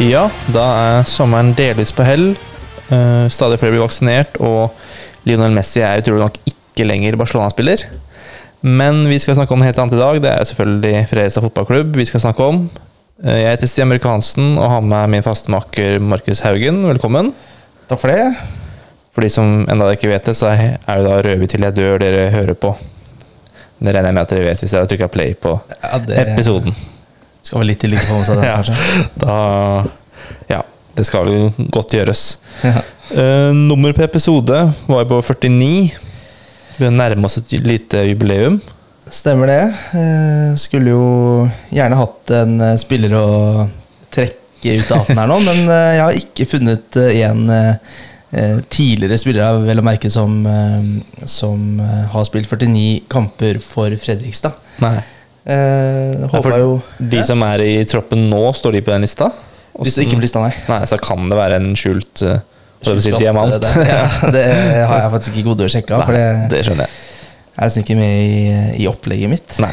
Ja, da er sommeren delvis på hell. Uh, stadig flere blir vaksinert, og Lionel Messi er utrolig nok ikke lenger Barcelona-spiller. Men vi skal snakke om noe helt annet i dag. Det er selvfølgelig Fredrikstad fotballklubb vi skal snakke om. Uh, jeg heter Stian Amerikansen og har med min fastemaker Markus Haugen. Velkommen. Takk for det. For de som enda ikke vet det, så er det da Rødby til jeg dør dere hører på. Det regner jeg med at dere vet hvis dere har trykka play på Ja, det episoden. Skal vel litt til ligge på seg Ja. kanskje. Da Ja, det skal vel godt gjøres. Ja. Uh, nummer på episode var på 49. Vi begynner å nærme oss et lite jubileum. Stemmer det. Uh, skulle jo gjerne hatt en eh, spiller å trekke ut av hatten her nå, men uh, jeg har ikke funnet en tidligere spillere vel å merke, som, som har spilt 49 kamper for Fredrikstad. Nei. Eh, for jeg jo De som er i troppen nå, står de på den lista? Hvis det ikke blir lista, nei. Nei, så kan det være en skjult uh, si, diamant. det, ja, det har jeg faktisk ikke gode å sjekke, for Nei, det det skjønner jeg. er liksom ikke med i, i opplegget mitt. Nei.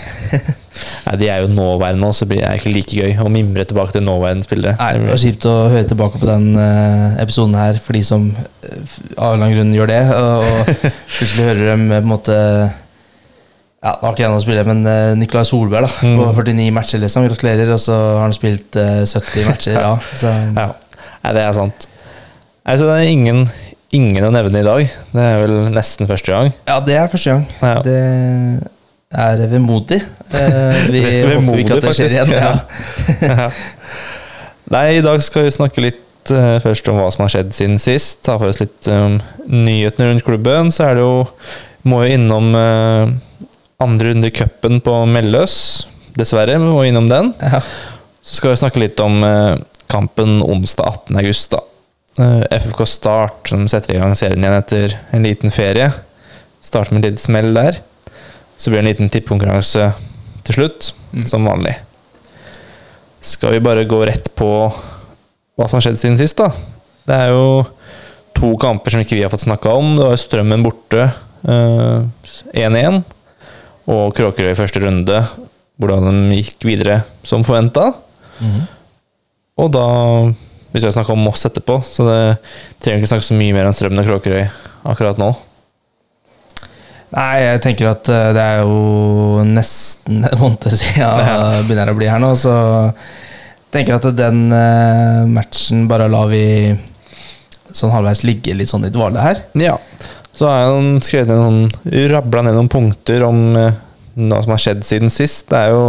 Nei, De er jo nåværende nå, så blir det ikke like gøy å mimre tilbake til nåværende spillere. Nei, Det var kjipt å høre tilbake på den eh, episoden her for de som eh, av en eller annen grunn gjør det. Og, plutselig hører dem eh, på en måte Ja, nå har ikke jeg noe å spille, men uh, Nikolai Solberg da, Mm. på 49 matcher, liksom. Gratulerer. Og så har han spilt uh, 70 matcher ja. Så Ja, Nei, det er sant. Altså, det er ingen, ingen å nevne i dag. Det er vel nesten første gang. ja, det er første gang. Ja. Det er vemodig. Uh, vi håper ikke at det skjer igjen. Ja. Nei, i dag skal vi snakke litt eh, først om hva som har skjedd siden sist. Ta for oss litt om nyhetene rundt klubben. Så er det jo Må jo innom eh, andre runde i cupen på Melløs. Dessverre, vi må innom den. Ja. Så skal vi snakke litt om eh, kampen onsdag 18. august. Da. Eh, FFK Start som setter i gang serien igjen etter en liten ferie. Starter med et lite smell der. Så blir det en liten tippekonkurranse til slutt, Mm. som vanlig. Skal vi bare gå rett på hva som har skjedd siden sist, da? Det er jo to kamper som ikke vi har fått snakka om. Det var Strømmen borte, eh, 1-1. Og Kråkerøy i første runde, hvordan de gikk videre som forventa. Mhm. Og da Vi skal snakke om Moss etterpå, så det trenger ikke snakke så mye mer om Strømmen og Kråkerøy akkurat nå. Nei, jeg tenker at eh, det er jo nesten en måned siden jeg begynner å bli her nå, så tenker jeg at den eh, matchen bare lar vi sånn halvveis ligge litt sånn i dvale her. Ja. Så har jeg skrevet ned noen rabla ned noen punkter om noe hva som har skjedd siden sist. Det er jo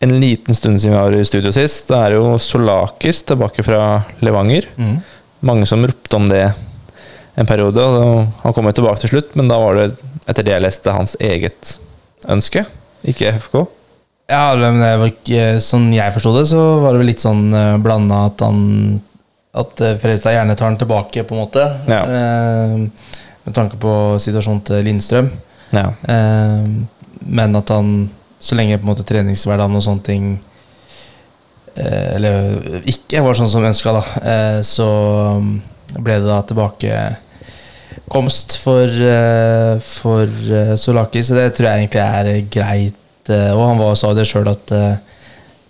en liten stund siden vi var i studio sist. Det er jo Solakis tilbake fra Levanger. Mange som ropte om det en periode. og Han kom jo tilbake til slutt, men da var det, etter det jeg leste, hans eget ønske, ikke FK. Ja, men det var ikke Sånn jeg forsto det, så var det vel litt sånn uh, blanda at han At eh, Fredrikstad gjerne tar han tilbake, på en måte. Ja. Eh, med tanke på situasjonen til Lindstrøm. Ja. Eh, men at han, så lenge på en måte treningshverdagen og sånne ting eh, Eller ikke var sånn som ønska, da, eh, så um, ble det da tilbakekomst for, eh, for eh, Solaki. Så det tror jeg egentlig er greit. eh, og han var, sa det sjøl at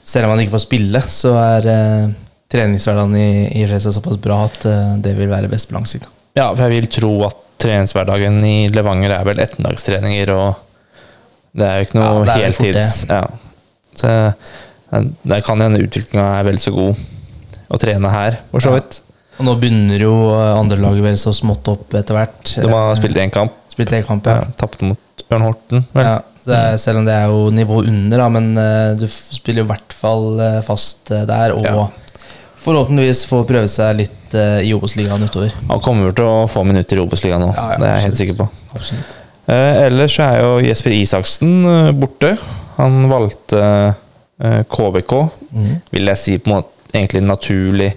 selv om han ikke får spille, så er treningshverdagen i, i Fredrikstad såpass bra at det vil være best på lang sikt. ja, for jeg vil tro at treningshverdagen i Levanger er vel ettermiddagstreninger, og det er jo ikke noe Ja, heltids... Ja. Så der kan hende utviklinga er vel så god å trene her, for så vidt. Og nå begynner jo eh, andrelaget vel så smått opp etter hvert. De har spilt én kamp, Spilt en kamp, ja. ja. tapte mot Ørn Horten. Vel? ja det er, selv om det er jo nivå under, da, men uh, du spiller i hvert fall uh, fast uh, der. Og Ja. Forhåpentligvis får prøve seg litt eh, i Obos-ligaen utover. Han kommer til å få minutter i Obos-ligaen nå, Ja, ja, det er jeg helt sikker på. Absolutt. Eh, ellers så er jo Jesper Isaksen eh, borte. Han valgte eh, KBK, mm. vil jeg si på en måte egentlig naturlig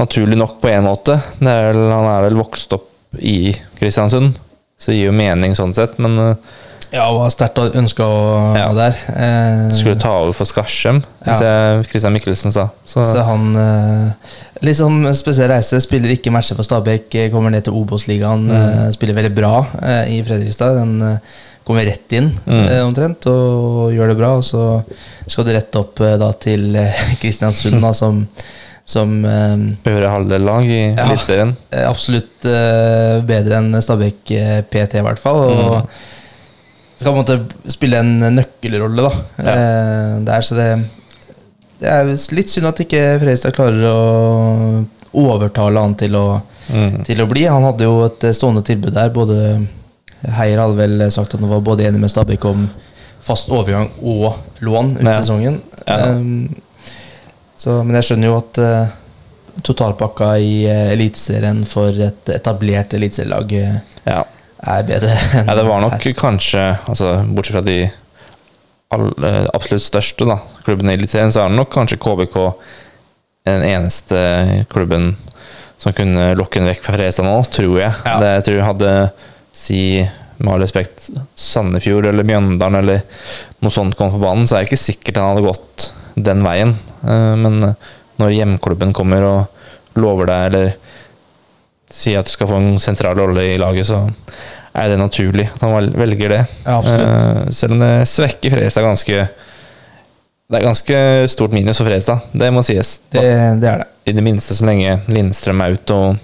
Naturlig nok på en måte. Er vel, han er vel vokst opp i Kristiansund, så det gir jo mening sånn sett, men eh, Ja, og har sterkt ønska å Ja. der. Eh, skulle ta over for Skarsheim, syns Ja. Christian Mikkelsen sa. Så, Så han eh, Liksom spesiell reise. Spiller ikke matcher for Stabæk. eh, Kommer ned til Obos-ligaen. Mm. eh, Spiller veldig bra eh, i Fredrikstad. Den eh, kommer rett inn Mm. eh, omtrent og gjør det bra. Og så skal du rett opp da til Kristiansund, da, som, som eh, Øvre halvdel-lag i Ja. Eliteserien. er absolutt eh, bedre enn Stabæk eh, PT, i hvert fall. Og Mm. Skal på en måte spille en nøkkelrolle da. Ja. Eh, der, så det, det er litt synd at ikke Fredrikstad klarer å overtale han til å, Mm. til å bli. Han hadde jo et eh, stående tilbud der. Både Heier hadde vel sagt at han var både enig med Stabæk om fast overgang og lån ut Ja. sesongen. Ja. Um, så, men jeg skjønner jo at eh, totalpakka i uh, Eliteserien for et etablert eliteserielag eh, Ja. Er bedre enn ja, det var nok her. kanskje altså, Bortsett fra de alle, absolutt største da, klubbene i Eliteserien, så er det nok kanskje KBK den eneste klubben som kunne lokke den vekk fra Fredrikstad nå, tror jeg. Ja. Det jeg tror jeg hadde si med all respekt Sandefjord eller Mjøndalen eller noe sånt kom på banen, så er det ikke sikkert han hadde gått den veien. Eh, Men når hjemklubben kommer og lover deg eller sier at du skal få en sentral rolle i laget, så er det naturlig at han velger det. Ja. Eh, Selv om det svekker Fredrikstad ganske Det er ganske stort minus for Fredrikstad, det må sies. Det, det er det. I det minste så lenge Lindstrøm er ute og,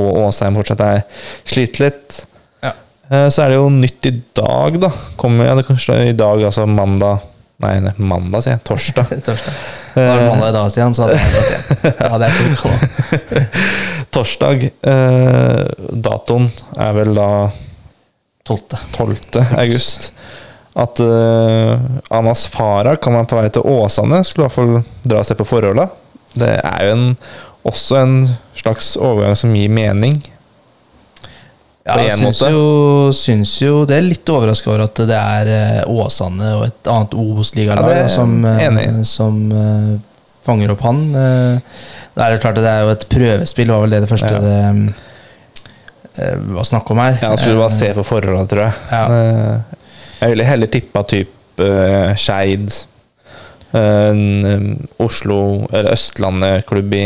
og Åsheim fortsatt er sliter litt. Ja. Eh, Så er det jo nytt i dag, da. Kommer ja, det kanskje i dag, altså mandag Nei, nei, mandag, sier jeg. Torsdag. Torsdag. Var det mandag i dag, Stian, så hadde jeg hjem. Ja, det er. Torsdag. Eh, datoen er vel da 12. 12. august. At eh, Anas Farah kan være på vei til Åsane. Skulle i hvert fall dra og se på forholda. Det er jo en, også en slags overgang som gir mening. Ja, jeg syns jo, syns jo Det er litt overraska over at det er eh, Åsane og et annet Ja, Obos-ligalag er som, eh, som eh, fanger opp han. Eh, Det er jo klart at det er jo et prøvespill, var vel det det første Ja. det eh, var snakk om her. Ja, du bare Eh, se på forholdene, tror jeg. Ja. Jeg ville heller tippa type Skeid. Oslo eller Østlandet-klubb i,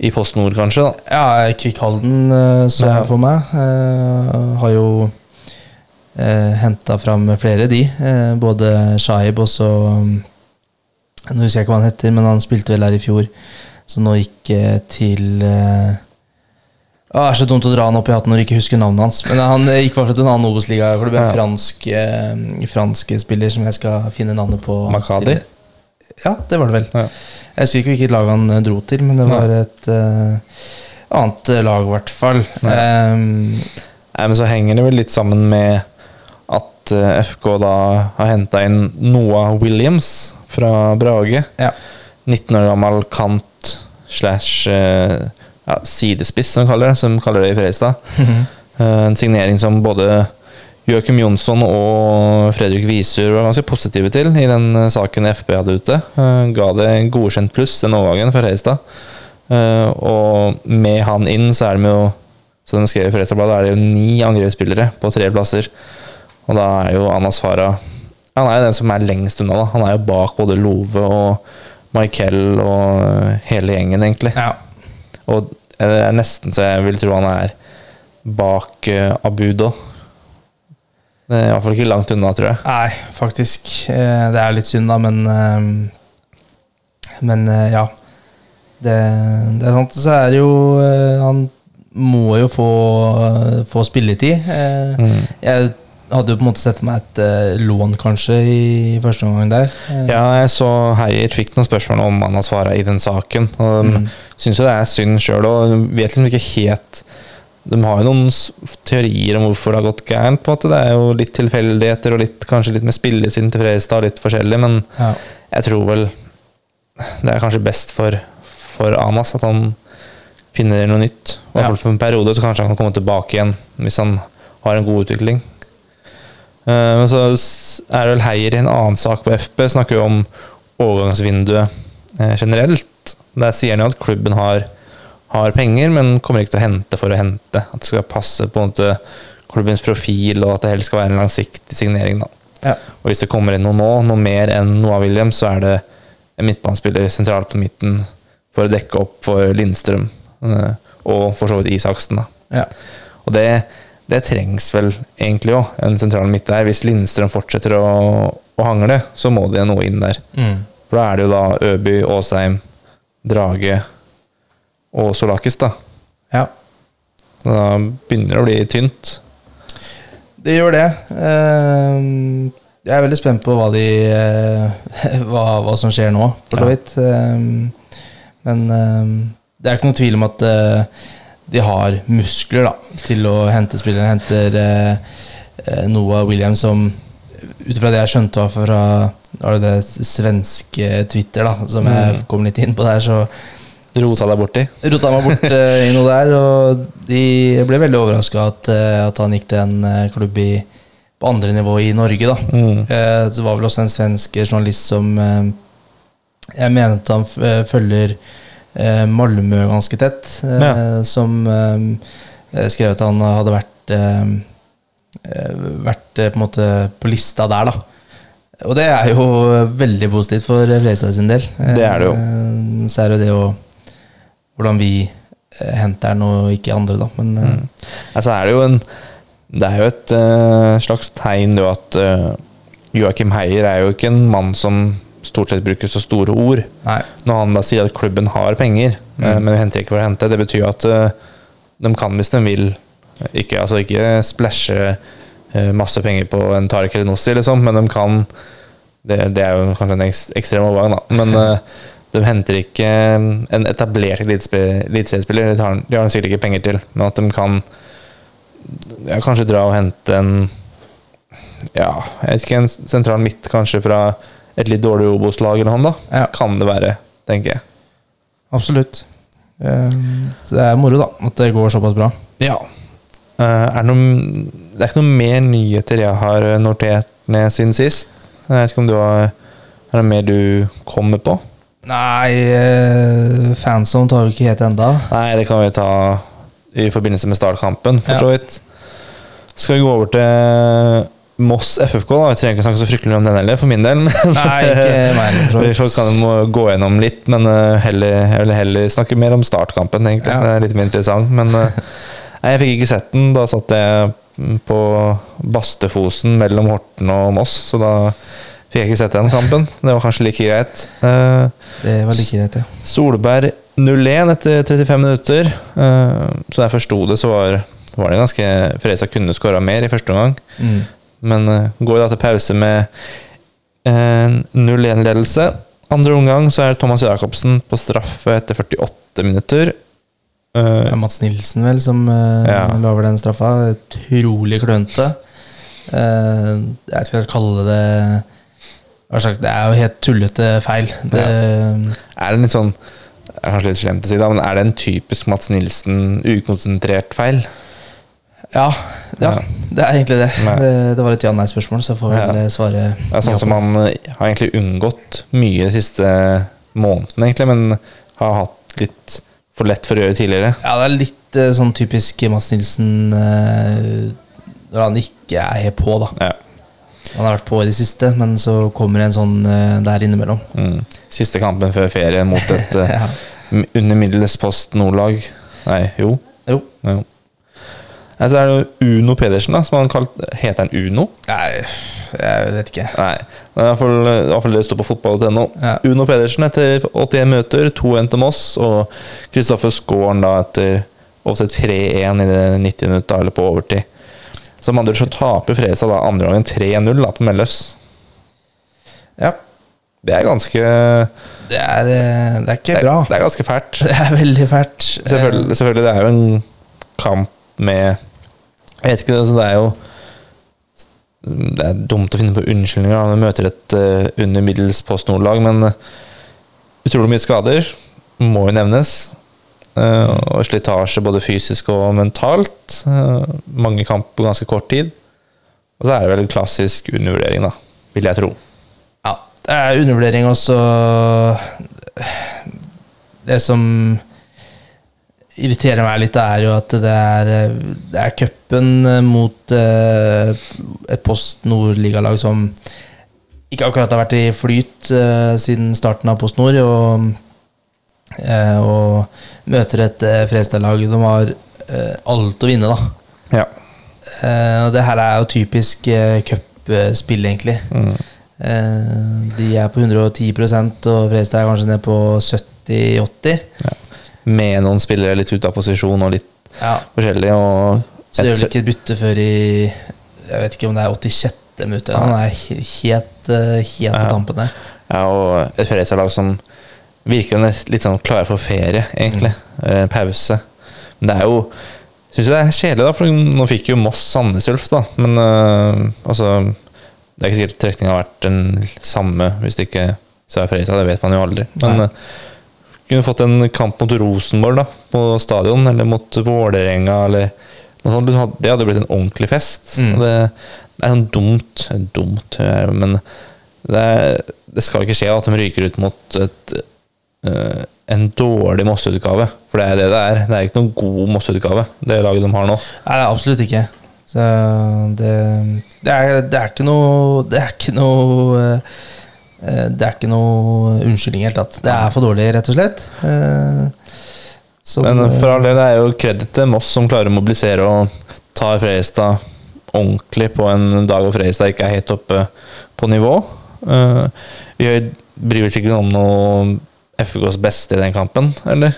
i Post Nord, kanskje. da Ja, Kvikkhalden så Ja. jeg for meg. Eh, har jo henta fram flere, de. Både Shaib og så Nå husker jeg ikke hva han heter, men han spilte vel her i fjor. Så nå gikk til å, Det er så dumt å dra han opp i hatten når du ikke husker navnet hans. Men han eh, gikk i til en annen Obos-ligaklubb. En Ja. fransk, eh, fransk spiller som jeg skal finne navnet på. Makadi? Ja, det var det vel. Ja. Jeg husker ikke hvilket lag han dro til, men det var et eh, annet lag, i hvert fall. Ehm, Nei, men så henger det vel litt sammen med at FK da har henta inn Noah Williams fra Brage. ja. 19 år gammel kant slash eh, ja, sidespiss, som de kaller det, som de kaller det i Fredrikstad. Eh, En signering som både Joakim Jonsson og Fredrik Visur var ganske positive til i den eh, saken FB hadde ute. Ga det godkjent pluss den overgangen for Fredrikstad. Og med han inn, så er det jo som de skrev i Fredrikstad-bladet, er det jo ni angrepsspillere på tre plasser. Og da er jo Anas Farah Han er jo den som er lengst unna. da Han er jo bak både Love og Michael og hele gjengen, egentlig. ja. Og det er nesten så jeg vil tro han er bak uh, Abudo. Det er i hvert fall ikke langt unna, tror jeg. Nei, faktisk. eh, det er litt synd, da, men Men eh, ja. Det, det er sant. Så er det jo eh, Han må jo få, eh, få spilletid. Eh, Mm. Jeg hadde jo på en måte sett for meg et uh, lån, kanskje, i første omgang der. Eh, Ja, jeg så Heier fikk noen spørsmål om han har svara i den saken. Og de Mm. syns jo det er synd sjøl, og vet liksom ikke helt De har jo noen teorier om hvorfor det har gått gærent. på en måte Det er jo litt tilfeldigheter og litt, kanskje litt med spillesinn til Fredrikstad, litt forskjellig, men ja. jeg tror vel det er kanskje best for, for Anas at han finner noe nytt. Hvert Ja. for en periode, så kanskje han kan komme tilbake igjen hvis han har en god utvikling. Eh, Men så er det vel Heier i en annen sak på FB, snakker jo om overgangsvinduet eh, generelt. Der sier han jo at klubben har, har penger, men kommer ikke til å hente for å hente. At det skal passe på klubbens profil, og at det helst skal være en langsiktig signering. Ja. Og hvis det kommer inn noe nå, noe mer enn Noah Williams, så er det en midtbanespiller sentralt på midten for å dekke opp for Lindstrøm. eh, Og for så vidt Isaksen. Ja. Og det, det trengs vel egentlig òg, en sentral midt der. Hvis Lindstrøm fortsetter å, å hangle, så må det noe inn der. Mm. For da er det jo da Øby, Åsheim, Drage og Solakis, da. Ja, da begynner det å bli tynt. det gjør det. Ehm, Jeg er veldig spent på hva, de, eh, hva, hva som skjer nå, for så vidt. Ehm, Men det er ikke noen tvil om at eh, de har muskler da, til å hente spillere. Henter eh, eh, Noah Williams som ut fra det jeg skjønte var fra var det det svenske Twitter, da, som jeg Mm. kom litt inn på der, så Rota deg borti. rota meg bort eh, i noe der. Og de ble veldig overraska at, eh, at han gikk til en eh, klubb i, på andre nivå i Norge. da Mm. Eh, Det var vel også en svensk journalist som Jeg mente han følger eh, Malmö ganske tett. eh, Ja. Som eh, skrev at han hadde vært eh, eh, Vært eh, på en måte på lista der, da. Og det er jo veldig positivt for Fredrikstad sin del. Det er det jo. Eh, Så er det jo det å Hvordan vi eh, henter den, og ikke andre, da. Men eh, Altså er det jo en Det er jo et uh, slags tegn det at uh, Joakim Heier er jo ikke en mann som stort sett bruker så store ord. nei. Når han da sier at klubben har penger, mm. men vi henter ikke for å hente, det betyr at eh, de kan hvis de vil. Ikke, altså ikke splæsje eh, masse penger på en Tariq eller Nossi, liksom, men de kan det, det er jo kanskje en ekstrem overgang, da. Men uh, de henter ikke en etablert eliteseriespiller. De har de sikkert ikke penger til, men at de kan ja, kanskje dra og hente en Ja, jeg vet ikke, en sentral midt kanskje fra et litt dårlig Obos-lag eller han, da. Ja. Kan det være, tenker jeg. Absolutt. Eh, Så det er moro, da, at det går såpass bra. Ja. Eh, er det, noe, det er ikke noe mer nyheter jeg har notert ned siden sist. Jeg vet ikke om du har Er det mer du kommer på? Nei, uh, fanzone tar vi ikke helt enda. Nei, det kan vi ta i forbindelse med startkampen, for så vidt. Skal vi gå over til Moss FFK. da Vi trenger ikke snakke så fryktelig mye om den heller, for min del. men- Nei, ikke meg folk Vi kan må gå gjennom litt, men eh, heller, jeg vil heller snakke mer om startkampen, egentlig. Ja. Det er litt mer interessant. Men eh, jeg fikk ikke sett den. Da satt jeg på Bastefosen mellom Horten og Moss, så da fikk jeg ikke sett den kampen. Det var kanskje like greit. Eh, Det var like greit, ja. Solberg 0-1 etter 35 minutter. Så så jeg forsto det, så var, var det ganske Fredrikstad kunne skåra mer i første omgang. Mm. Men eh, går da til pause med en 0-1-ledelse. Andre omgang så er det Thomas Jacobsen på straffe etter 48 minutter. Eh, Det er Mats Nilsen, vel, som Ja. lover den straffa. Utrolig klønete. Eh, jeg skal kalle det Det er jo helt tullete feil. Det, er det litt sånn Kanskje litt slemt å si, da, men er det en typisk Mats Nilsen ukonsentrert feil? Ja, ja, det er egentlig det. Det, det var et ja-nei-spørsmål, så jeg får vel Ja. eh, svare Det er sånn som man eh, har egentlig unngått mye de siste månedene, egentlig, men har hatt litt for lett for å gjøre tidligere. Ja, det er litt eh, sånn typisk Mads Nilsen eh, når han ikke er helt på, da. Ja. Han har vært på i det siste, men så kommer en sånn eh, der innimellom. Mm. Siste kampen før ferien mot et eh, Ja. under middels Post Nord-lag. Nei, jo. Jo. jo. Nei, så er det Uno Pedersen, da, som han kalt Heter han Uno? Nei, jeg vet ikke. Nei. I hvert fall, det står på fotball.no. Ja. Uno Pedersen etter 81 møter, 2-1 til Moss, og Kristoffer Skåren da etter opp 3-1 i det 90 minutter eller på overtid. Så med andre ord så taper Fresa da andre gangen 3-0 da på Melløs. Ja, Det er ganske det er, eh, det er ikke det er, bra. det er ganske fælt. Det er veldig fælt. Selvfølgelig, selvfølgelig, det er jo en kamp med Jeg vet ikke, altså det er jo Det er dumt å finne på unnskyldninger når du møter et uh, under middels Post Nord-lag, men uh, utrolig mye skader må jo nevnes. Uh, og slitasje både fysisk og mentalt. Uh, mange kamp på ganske kort tid. Og så er det vel klassisk undervurdering, da, vil jeg tro. Ja, det er undervurdering også. Det som irriterer meg litt, er jo at det er, det er cupen mot eh, et Post Nord-ligalag som ikke akkurat har vært i flyt eh, siden starten av Post Nord. Og, eh, og møter et uh, Fredstad-lag. De har eh, alt å vinne, da. Ja. Eh, og det her er jo typisk uh, cupspill, egentlig. Mm. Eh, de er på 110% og Fredstad er kanskje ned på 70-80. Med noen spillere litt ute av posisjon og litt Ja. forskjellig. Og Så gjør vel jeg ikke et bytte før i Jeg vet ikke om det er 86. minutt. Han er helt, helt, ja. på tampen der. Ja, og et Fredrikstad-lag som virker litt sånn klare for ferie, egentlig. Mm. pause. Men det er jo Syns jo det er kjedelig, da, for nå fikk jo Moss Sandnes Ulf, da. Men øh, altså Det er ikke sikkert trekninga har vært den samme hvis det ikke så er Fredrikstad, det vet man jo aldri. Men Nei. Kunne fått en kamp mot Rosenborg da, på stadion, eller mot Vålerenga, eller noe sånt. liksom, Det hadde blitt en ordentlig fest. Mm. Det, det er sånn dumt, dumt, men det, er, det skal ikke skje at de ryker ut mot et, uh, en dårlig Mosse-utgave. For det er det det er. Det er ikke noen god Mosse-utgave, det laget de har nå. Nei, absolutt ikke. Så det, det, er, det er ikke noe Det er ikke noe eh, Det er ikke noe unnskyldning i det hele tatt. Det er for dårlig, rett og slett. Eh, så- Men for all del, er jo kreditt til Moss som klarer å mobilisere og ta Fredrikstad ordentlig på en dag hvor Fredrikstad ikke er helt oppe på nivå. Eh, vi bryr oss ikke om noe FKs beste i den kampen, eller?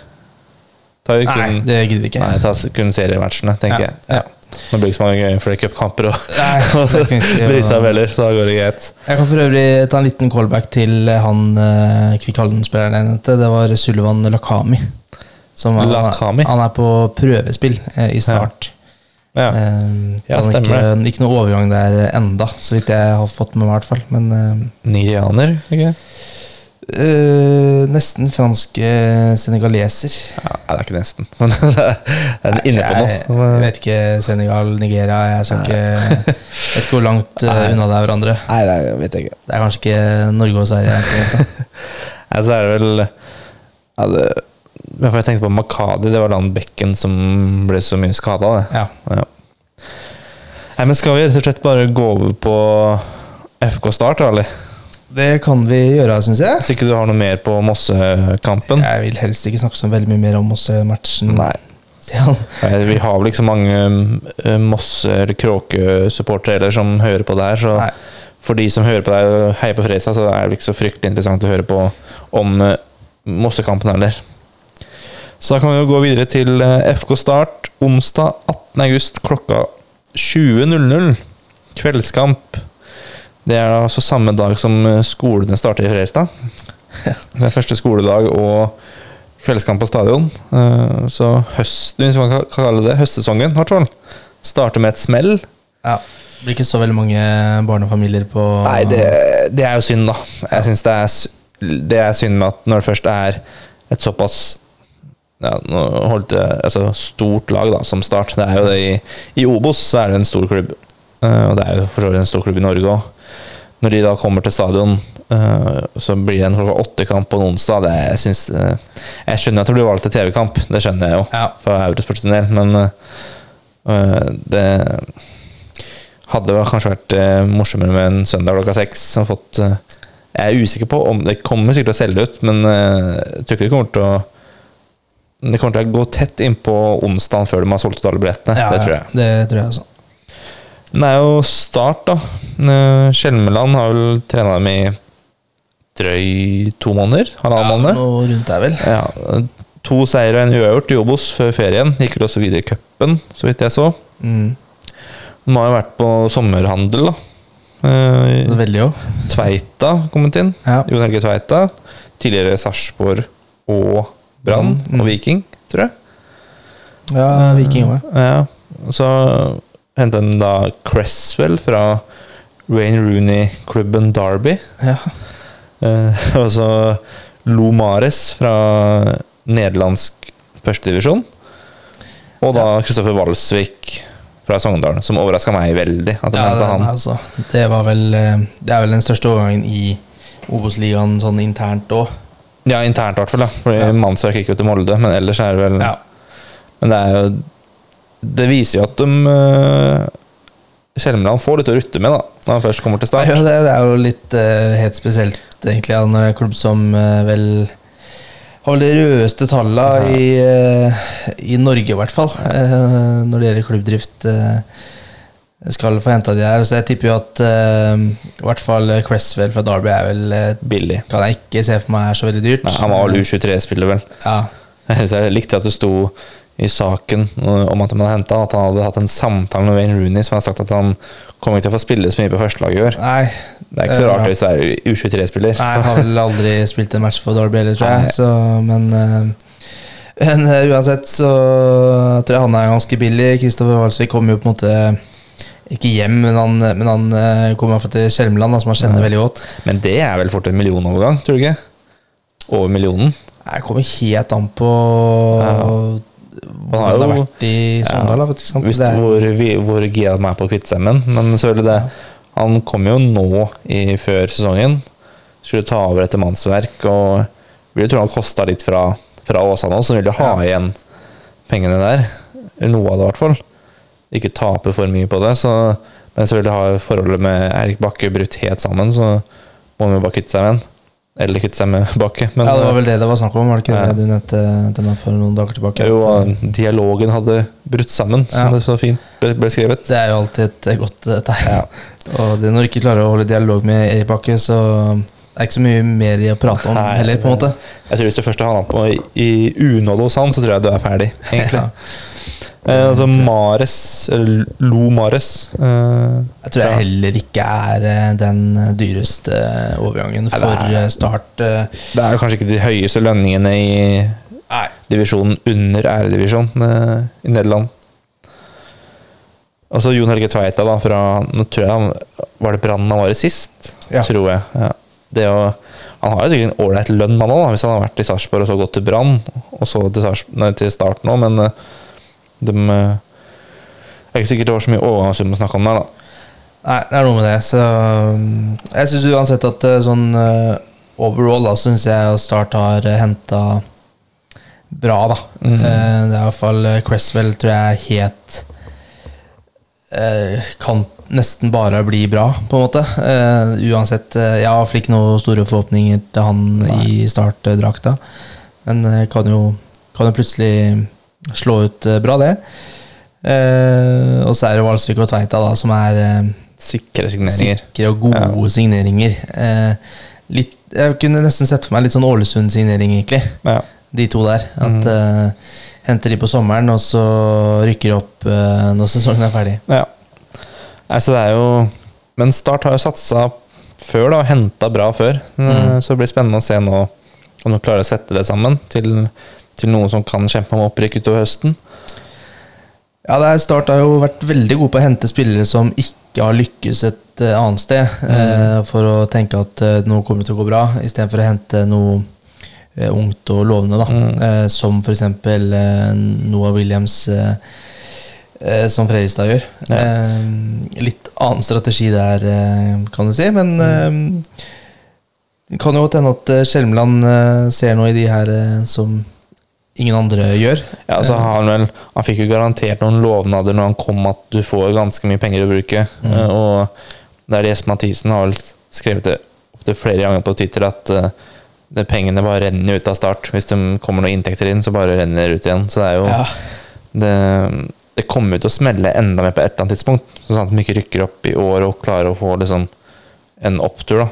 Tar vi kun, Nei, det gidder vi ikke. Nei, ta kun seriematchene, tenker Ja, jeg. ja. Nå blir det ikke så mange flere cupkamper å bry seg det seg heller, så da går det greit. Jeg kan for øvrig ta en liten callback til han uh, Kvikkhallen-spilleren jeg nevnte. Det var Sullivan Lakami. Som er, Lakami? Han er på prøvespill eh, i start. Ja. Eh, Ja, han ja stemmer ikke, ikke noe overgang der enda, så vidt jeg har fått med meg. i hvert fall Men eh, Nigerianer, ikke eh, nesten franske senegaleser. ja, Nei, det er ikke nesten, men det er inne på Jeg, jeg vet ikke Senegal, Nigeria Jeg skal ikke, vet ikke hvor langt Nei. unna det er hverandre. Nei, det vet jeg ikke. Det er kanskje ikke Norge og Sverige. Ja, så er det vel ja, det, Jeg tenkte på Makadi, det var den bekken som ble så mye skada. Ja. Ja. Nei, men skal vi rett og slett bare gå over på FK Start, da, eller? Det kan vi gjøre, syns jeg. Hvis ikke du har noe mer på Mossekampen? Jeg vil helst ikke snakke så veldig mye mer om Mosse-matchen. Nei. Nei, Vi har vel ikke så mange Mosser, Mosse- eller Kråke-supportere som hører på der, så Nei. for de som hører på deg og heier på Fredrikstad, så er det ikke så fryktelig interessant å høre på om eh, Mossekampen heller. Så da kan vi jo gå videre til eh, FK Start onsdag 18. august klokka 20.00. Kveldskamp. Det er altså samme dag som eh, skolene starter i Fredrikstad. Det er første skoledag og kveldskamp på stadion. Eh, Så høsten, hvis man kan kalle det høstsesongen, fall, starter med et smell. Ja. Det blir ikke så veldig mange barnefamilier på Nei, det, det er jo synd, da. Jeg synes det det er synd med at når det først er et såpass ja, nå holdt jeg, altså stort lag da, som Start Det er jo det i, I Obos så er det en stor klubb. Eh, og det er jo for så vidt en stor klubb i Norge òg. Når de da kommer til stadion, eh, så blir det en klokka åtte-kamp på en onsdag. Det, jeg, synes, eh, jeg skjønner at det blir valgt til TV-kamp, det skjønner jeg jo, Ja. for Eurosport sin del, men eh, det hadde kanskje vært morsommere med en søndag klokka seks. jeg er usikker på om det kommer sikkert til å selge ut, men jeg tror ikke det kommer til å Det kommer til å gå tett innpå onsdagen før de har solgt ut alle billettene. Ja, det tror jeg. Det tror jeg også. Men det er jo start, da. Eh, Skjelmeland har vel trena dem i drøy to måneder? Halvannen Ja, måned? noe rundt der, vel. Ja, to seire og en uavgjort i Obos før ferien. Gikk vel også videre i cupen, så vidt jeg så. Mm. De har jo vært på sommerhandel, da. Eh, Veldig òg. Tveita kommet inn. Ja. Jon Helge Tveita. Tidligere Sarpsborg og Brann Mm. og Viking, tror jeg. Ja, Viking òg. Ja. Og Så hentet inn da Cresswell fra Wayne Rooney-klubben Derby. Ja. Eh, og så Lo Mares fra nederlandsk førstedivisjon. Og da Kristoffer Walsvik fra Sogndal, som overraska meg veldig. At Ja, han. altså, det var vel eh, Det er vel den største overgangen i Obos-ligaen sånn internt òg. Ja, internt i hvert fall. da Fordi Ja. Mannsverk gikk jo til Molde, men ellers er det vel Ja. Men det er jo Det viser jo at de uh, Kjelmeland får litt å rutte med da når han først kommer til start. Ja, det, det er jo litt uh, helt spesielt, egentlig, ja, når en klubb som uh, vel har vel de rødeste tallene i, uh, i Norge, i hvert fall, eh, når det gjelder klubbdrift. eh. skal få henta de der. Så jeg tipper jo at eh, i hvert fall Cresswell fra Derby er vel eh, Billig. Kan jeg ikke se for meg er så veldig dyrt. Nei, han var vel U23-spiller, vel. Ja, Så jeg likte at det sto i saken om at man henta at han hadde hatt en samtale med Wayne Rooney som hadde sagt at han kommer ikke til å få spille så mye på førstelaget i år. Nei, Det er ikke så Eh, rart hvis det er U23-spiller. Nei, han har vel aldri spilt en match for Derby heller, tror jeg. Så, men, eh, men eh, uansett så tror jeg han er ganske billig. Kristoffer Walsvik kommer jo på en måte ikke hjem, men han, men han eh, kommer i til Skjelmeland, som han kjenner Ja. veldig godt. Men det er vel fort en millionovergang, tror du ikke? Over millionen. Jeg kommer helt an på Ja. Hvordan har jo- vært i Sogndal. ja, sant? visst er- hvor, vi- hvor gira de er på å kvitte seg med den. Men selvfølgelig det Han kom jo nå i, før sesongen. Skulle ta over etter mannsverk. Og vil jo tro han kosta litt fra, fra Åsane òg, så han ville ha Ja. igjen pengene der. Noe av det, i hvert fall. Ikke tape for mye på det. Så, men selvfølgelig har forholdet med Erik Bakke brutt helt sammen, så må vi bare kvitte seg med den. Eller kvitte seg med Bakke. Men ja, det var vel det det var snakk om, var det ikke Ja. det du nevnte for noen dager tilbake? jo, eh, dialogen hadde brutt sammen, som Ja. det så fint ble, ble skrevet. Det er jo alltid et eh, godt eh, tegn. Ja. Og det, når du ikke klarer å holde dialog med Erik Bakke, så er det ikke så mye mer i å prate om Nei, heller, på en måte. Jeg tror Hvis du først har havna på i, i unåde hos han, så tror jeg du er ferdig, egentlig. Eh, altså Mares, Lo Mares eh, Jeg tror jeg Ja. heller ikke er eh, den dyreste overgangen Nei, det for er- eh, Start. eh. Det er kanskje ikke de høyeste lønningene i Nei. divisjonen under æredivisjon eh, i Nederland. Og så Jon Helge Tveita, da, fra Nå tror jeg han Var det Brann han var i sist? Ja. Tror jeg. Ja. Det å, han har jo sikkert en ålreit lønn, han òg, hvis han har vært i Sarpsborg og så gått til Brann, og så til, Sars- nei, til Start nå, men eh, de eh, Det er ikke sikkert det var så mye overgangssum å snakke om der, da. Nei, det er noe med det. Så mm, jeg syns uansett at eh, sånn eh, overall da syns jeg Start har henta bra, da. Mm. Eh, det er iallfall uh, Cresswell, tror jeg, helt eh, Kan nesten bare bli bra, på en måte. Eh, uansett. eh, jeg har iallfall ikke noen store forhåpninger til han i startdrakta. Men eh, kan jo, kan jo plutselig slå ut eh, bra, det. Eh, og så er det Valsvik og Tveita da, som er eh, Sikre signeringer. sikre og gode signeringer. Eh, litt, jeg kunne nesten sett for meg litt sånn Ålesund-signering, egentlig. Ja. De to der. At eh, Henter de på sommeren, og så rykker de opp eh, når sesongen er ferdig. Ja. Altså, det er jo Men Start har jo satsa før, da, og henta bra før. Mm. Så det blir spennende å se nå om de klarer å sette det sammen til, til noen som kan kjempe om opprykk utover høsten. Ja, det er Start har jo vært veldig gode på å hente spillere som ikke har lykkes et eh, annet sted, eh, for å tenke at eh, noe kommer til å gå bra, istedenfor å hente noe eh, ungt og lovende, da. Mm. Eh, som f.eks. Eh, Noah Williams, eh, eh, som Fredrikstad gjør. Ja. Eh, litt annen strategi der, eh, kan du si, men eh, det kan jo hende at eh, Skjelmeland eh, ser noe i de her eh, som ingen andre gjør. Ja, så har Han vel Han fikk jo garantert noen lovnader når han kom at du får ganske mye penger å bruke. Mm. Eh, og der Jesper Mathisen har vel skrevet det opptil flere ganger på Twitter at uh, det pengene bare renner ut av start. Hvis det kommer noen inntekter inn, så bare renner det ut igjen. Så det er jo Ja. det, det kommer jo til å smelle enda mer på et eller annet tidspunkt. Sånn at de ikke rykker opp i år og klarer å få liksom en opptur. da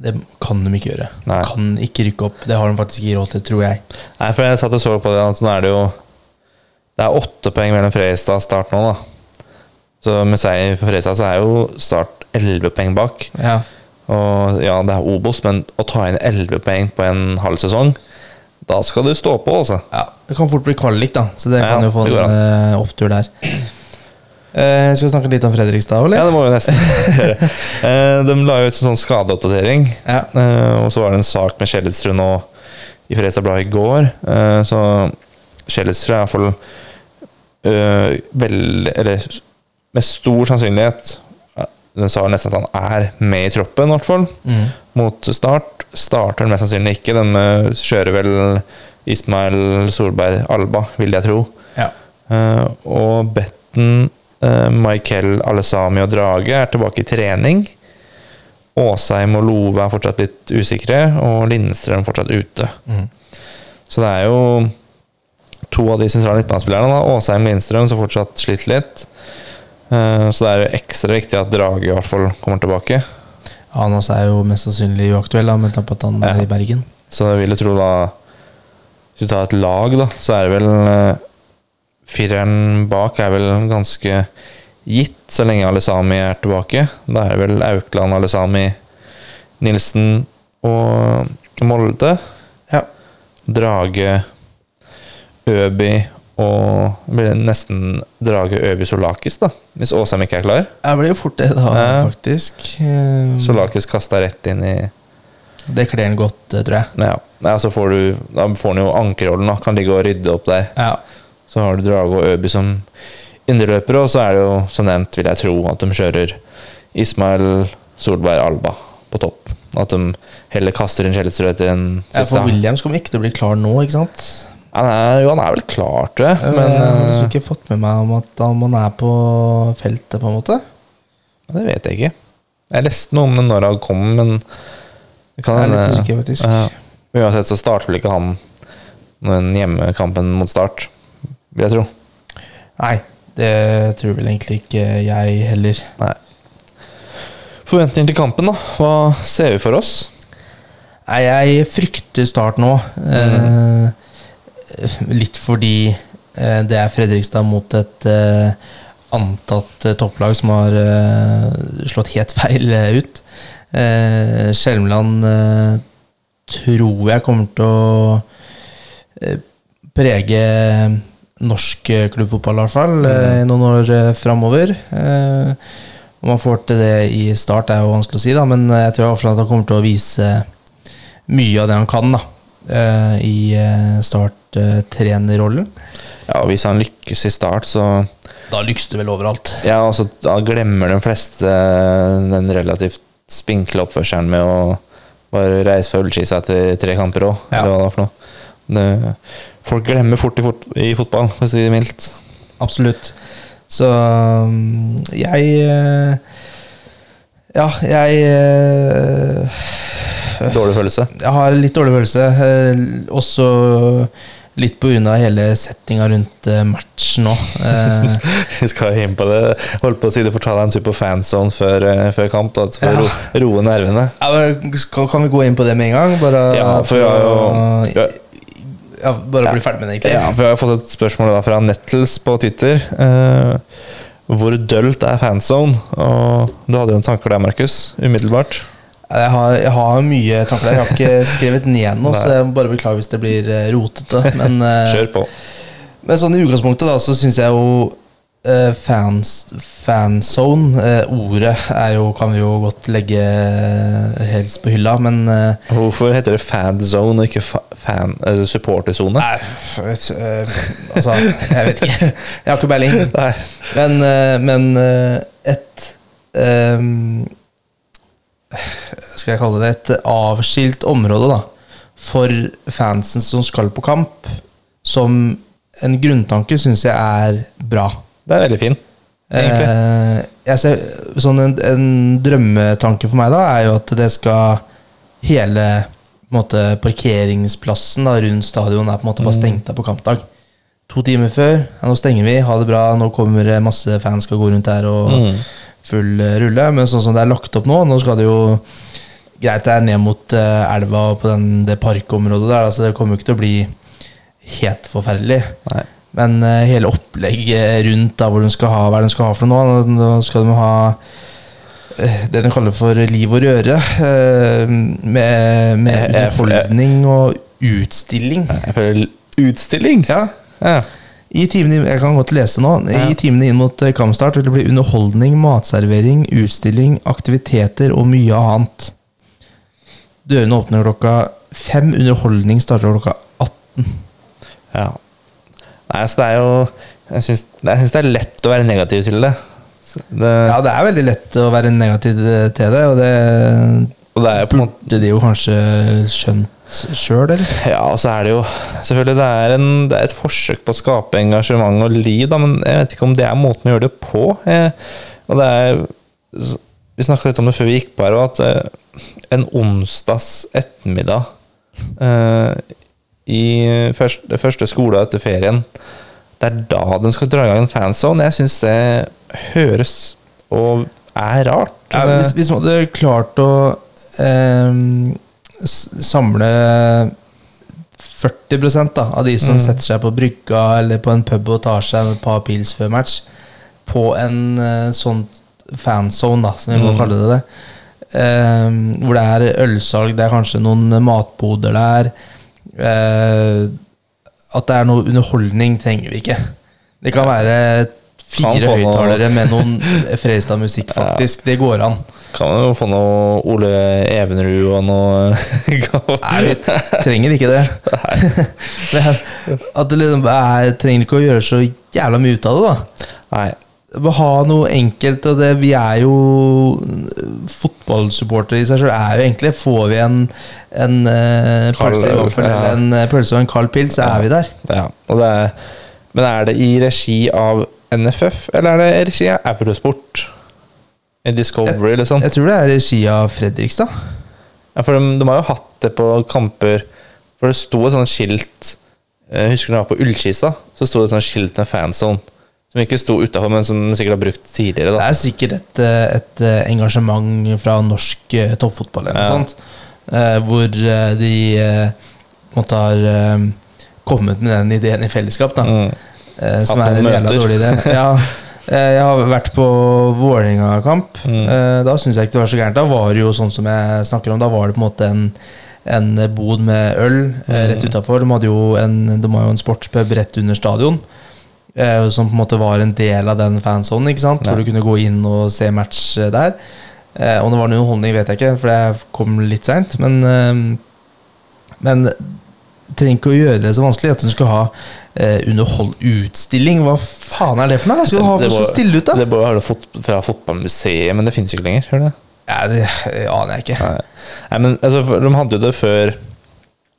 Det kan de ikke gjøre. Nei. Kan ikke rykke opp. Det har de faktisk ikke råd til, tror jeg. Nei, for jeg satt og så på det, at nå er det jo Det er åtte poeng mellom Fredrikstad og Start nå, da. Så med seier for Fredrikstad så er jo Start elleve poeng bak. Ja. Og ja, det er Obos, men å ta inn elleve poeng på en halv sesong, da skal du stå på, altså. Det kan fort bli kvalik, da. Så det Ja, kan jo få en eh, opptur der. Eh, skal vi snakke litt om Fredrikstad, Ja, det må vi nesten gjøre. Eh, De la jo ut en sånn skadeoppdatering, Ja. eh, og så var det en sak med Skjelletstrud nå i Fredrikstad Blad i går. Eh, Så Skjelletstrud er iallfall uh, veldig Eller med stor sannsynlighet De sa nesten at han er med i troppen, i hvert fall, Mm. mot start. Starter han mest sannsynlig ikke. Den kjører vel Ismael Solberg Alba, vil jeg tro. Ja. Eh, og Betten, uh, Michael Alessami og Drage er tilbake i trening. Åsheim og Love er fortsatt litt usikre, og Lindstrøm fortsatt ute. Mm. Så det er jo to av de sentrale midtbanespillerne. Åsheim og Lindstrøm som fortsatt sliter litt. Eh, så det er jo ekstra viktig at Drage i hvert fall kommer tilbake. Han også er jo mest sannsynlig uaktuell, da, med tanke på at han Ja. er i Bergen. Så jeg vil jo tro da Hvis du tar et lag, da, så er det vel eh, Fireren bak er vel ganske gitt så lenge Alisami er tilbake. Da er det vel Aukland, Alisami, Nilsen og Molde. Ja. Drage, Øby og blir nesten Drage, Øby, Solakis, da. Hvis Åsheim ikke er klar. Jeg blir jo fort det, da, Ja. faktisk. Eh, Solakis kasta rett inn i Det kler han godt, eh, tror jeg. Ja, ja så får du Da får han jo ankerrollen, da. Kan ligge og rydde opp der. Ja. Så har du Drage og Øby som indreløpere, og så er det jo som nevnt, vil jeg tro, at de kjører Ismail Solberg Alba på topp. At de heller kaster inn Kjellestrø etter en Ja, siste for Williams kommer ikke til å bli klar nå, ikke sant? han er, Jo, han er vel klar, tror jeg, Men men jeg har liksom eh, ikke fått med meg om at om han er på feltet, på en måte. det vet jeg ikke. Jeg leste noe om det når han kom, men det kan hende-. Ja. Uansett så starter vel ikke han den hjemmekampen mot start, vil jeg tro. Nei, det tror vel egentlig ikke jeg heller. Nei. Forventninger til kampen, da? Hva ser vi for oss? Nei, jeg frykter start nå. Eh, litt fordi eh, det er Fredrikstad mot et eh, antatt eh, topplag som har eh, slått helt feil eh, ut. Eh, Skjelmland tror jeg kommer til å prege norsk eh, klubbfotball, i hvert fall, eh, i noen år eh, framover. Om han får til det i start, er jo vanskelig å si, da, men jeg tror iallfall at han kommer til å vise mye av det han kan da, i starttrenerrollen. Ja, Hvis han lykkes i start, så Da lykkes du vel overalt. Ja, altså, da glemmer de fleste den relativt spinkle oppførselen med å bare reise fra Ullskisa etter tre kamper òg, Ja. eller hva det er for noe. Det, folk glemmer fort i, fot i fotball, for å si det mildt. Absolutt. Så um, jeg eh, Ja, jeg eh, Dårlig følelse. Jeg har litt dårlig følelse. eh, Også litt pga. hele settinga rundt matchen nå. Vi skal inn på det. Holdt på å si det fortalte deg en tur på fanzone før, før kamp, da, for å ro, roe nervene. ja, kan vi gå inn på det med en gang? Bare Ja, for jo- å- ja, bare bli ferdig med det, egentlig. Ja, for Jeg har fått et spørsmål da fra Nettles på Twitter. Eh, hvor dølt er fanzone? Og du hadde jo en tanker der, Markus. Umiddelbart. Jeg har, jeg har mye tanker der. Jeg har ikke skrevet ned noe, så jeg må bare beklage hvis det blir eh, rotete. Men, eh, Kjør på. men sånn i utgangspunktet da, så syns jeg jo eh, fans, fanzone, Uh, ordet, er jo, kan vi jo godt legge eh, helst på hylla, men uh, Hvorfor heter det fanzone og ikke fa fan, supportersone? Nei, altså, jeg vet ikke. Jeg har ikke peiling. Men, men et um, Skal jeg kalle det et avskilt område, da. For fansen som skal på kamp, som en grunntanke, syns jeg er bra. Det er veldig fin, egentlig. Eh, ser, sånn en, en drømmetanke for meg da er jo at det skal hele måte, parkeringsplassen da, rundt stadion er på en måte bare stengt av på kampdag. To timer før. Ja, nå stenger vi, ha det bra. Nå kommer masse fans skal gå rundt her og Mm. full eh, rulle. Men sånn som det er lagt opp nå, nå skal det jo Greit det er ned mot uh, elva og på den, det parkområdet der, altså det kommer jo ikke til å bli helt forferdelig. Nei. Men eh, hele opplegget rundt da, hvor de skal ha, hva de skal ha for noe nå, skal de ha eh, det de kaller for liv og røre. eh, Med, med underholdning og utstilling. Jeg føler utstilling. Ja, Ja. i timene, jeg kan godt lese nå. Ja. I timene inn mot kampstart vil det bli underholdning, matservering, utstilling, aktiviteter og mye annet. Dørene åpner klokka fem. Underholdning starter klokka 18. ja. Nei, så det er jo Jeg syns jeg syns det er lett å være negativ til det. Det Ja, det er veldig lett å være negativ til det, og det og det er jo på en måte burde de jo kanskje skjønt sjøl, eller? Ja, og så er det jo Selvfølgelig, det er, en, det er et forsøk på å skape engasjement og liv, da, men jeg vet ikke om det er måten å gjøre det på. Jeg, og det er Vi snakka litt om det før vi gikk på her, at eh, en onsdags ettermiddag eh, i første, første skole etter ferien Det er da de skal dra i gang en fanzone. Jeg syns det høres og er rart. Ja, hvis, hvis man hadde klart å eh, samle 40 da, av de som Mm. setter seg på brygga eller på en pub og tar seg et par pils før match, på en eh, sånn fanzone, da, som vi må Mm. kalle det det. ehm, hvor det er ølsalg, det er kanskje noen matboder der. Eh, at det er noe underholdning, trenger vi ikke. Det kan være fire høyttalere med noen Fredrikstad-musikk, faktisk. Det går an. Kan jo få noe Ole Evenrud og noe Nei, vi trenger ikke det. At det liksom er, trenger ikke å gjøre så jævla mye ut av det, da. Nei. Ha noe enkelt, og det, vi er jo fotballsupportere i seg sjøl. Er jo egentlig Får vi en, en uh, pølse i eller en eh, pølse og en kald pils, så er vi der. Ja, og det er, men er det i regi av NFF, eller er det i regi av Eurosport? I Discovery, liksom? Jeg tror det er regi av Fredrikstad. Ja, for de, de har jo hatt det på kamper For det sto et sånt skilt Jeg husker da jeg var på Ullkisa, så sto det et sånt skilt med fanzone. Som ikke sto utafor, men som sikkert har brukt tidligere. Det er sikkert et, eh, et eh, engasjement fra norsk eh, toppfotball eller noe Ja. sånt. Hvor de måtte ha kommet med den ideen i fellesskap. Da. Mm. Som er en møter. jævla dårlig idé. Ja, jeg har vært på Vålerenga-kamp. Mm. Da syns jeg ikke det var så gærent. Da var det jo sånn som jeg snakker om. Da var det på en måte en en bod med øl mm. rett utafor. De, hadde jo en- de har jo en sportspub rett under stadion. Eh, som på en måte var en del av den fansonen, ikke sant? Ja. hvor du kunne gå inn og se match eh, der. Eh, om det var noe holdning, vet jeg ikke, for det kom litt seint. Men, men trenger ikke å gjøre det så vanskelig at du skal ha eh, underhold utstilling. Hva faen er det for noe? Skal du ha for å stille ut, da? Det bør være fot fra Fotballmuseet, men det finnes ikke lenger. Hører du? Ja, det aner jeg ikke. Nei. Nei, men altså, de hadde jo det før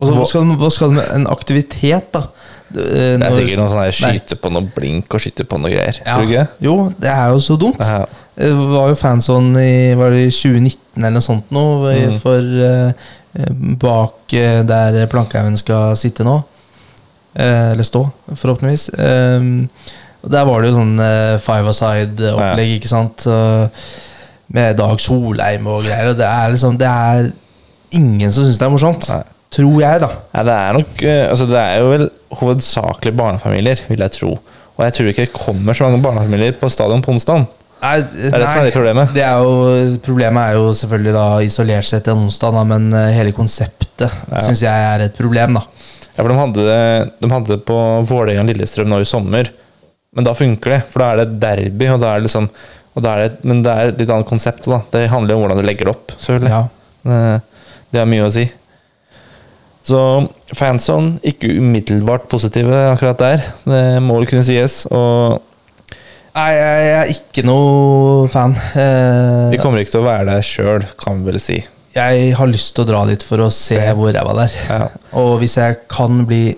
Og så hva skal, de, hva skal de med en aktivitet, da? Det, eh, Det er sikkert noe sånn her skyte på noe blink og skyte på noe greier. Ja. Tror du ikke? Jo, det er jo så dumt. Ja. Det var jo fanzone i var det i 2019 eller noe sånt nå, i- Mm. for eh, eh, bak eh, der Plankehaugen skal sitte nå. Eh, eller stå, forhåpentligvis. Eh, der var det jo sånn eh, five aside-opplegg, ikke sant. Med Dag Solheim og greier. Og det er liksom Det er ingen som syns det er morsomt. Nei. Tror jeg, da. Nei, det er nok eh, Altså, det er jo vel hovedsakelig barnefamilier, vil jeg tro. Og jeg tror ikke det kommer så mange barnefamilier på stadion på onsdag. Nei, Det er det som er det problemet. Det er jo, problemet er jo selvfølgelig da isolert sett en onsdag, da, men eh, hele konseptet Ja. syns jeg er et problem. da Ja, for de hadde det, de hadde det på Vålerenga-Lillestrøm nå i sommer, men da funker det. For da er det derby, og da er det liksom og da er det, Men det er et litt annet konsept. Da. Det handler jo om hvordan du legger det opp, selvfølgelig. Ja. Det, det har mye å si. Så fanson, ikke umiddelbart positive akkurat der. Det må vel kunne sies. Og Nei, jeg er ikke noe fan. Eh, vi kommer ikke til å være der sjøl, kan vi vel si. Jeg har lyst til å dra dit for å se Se. hvor ræva det er. Ja. Og hvis jeg kan bli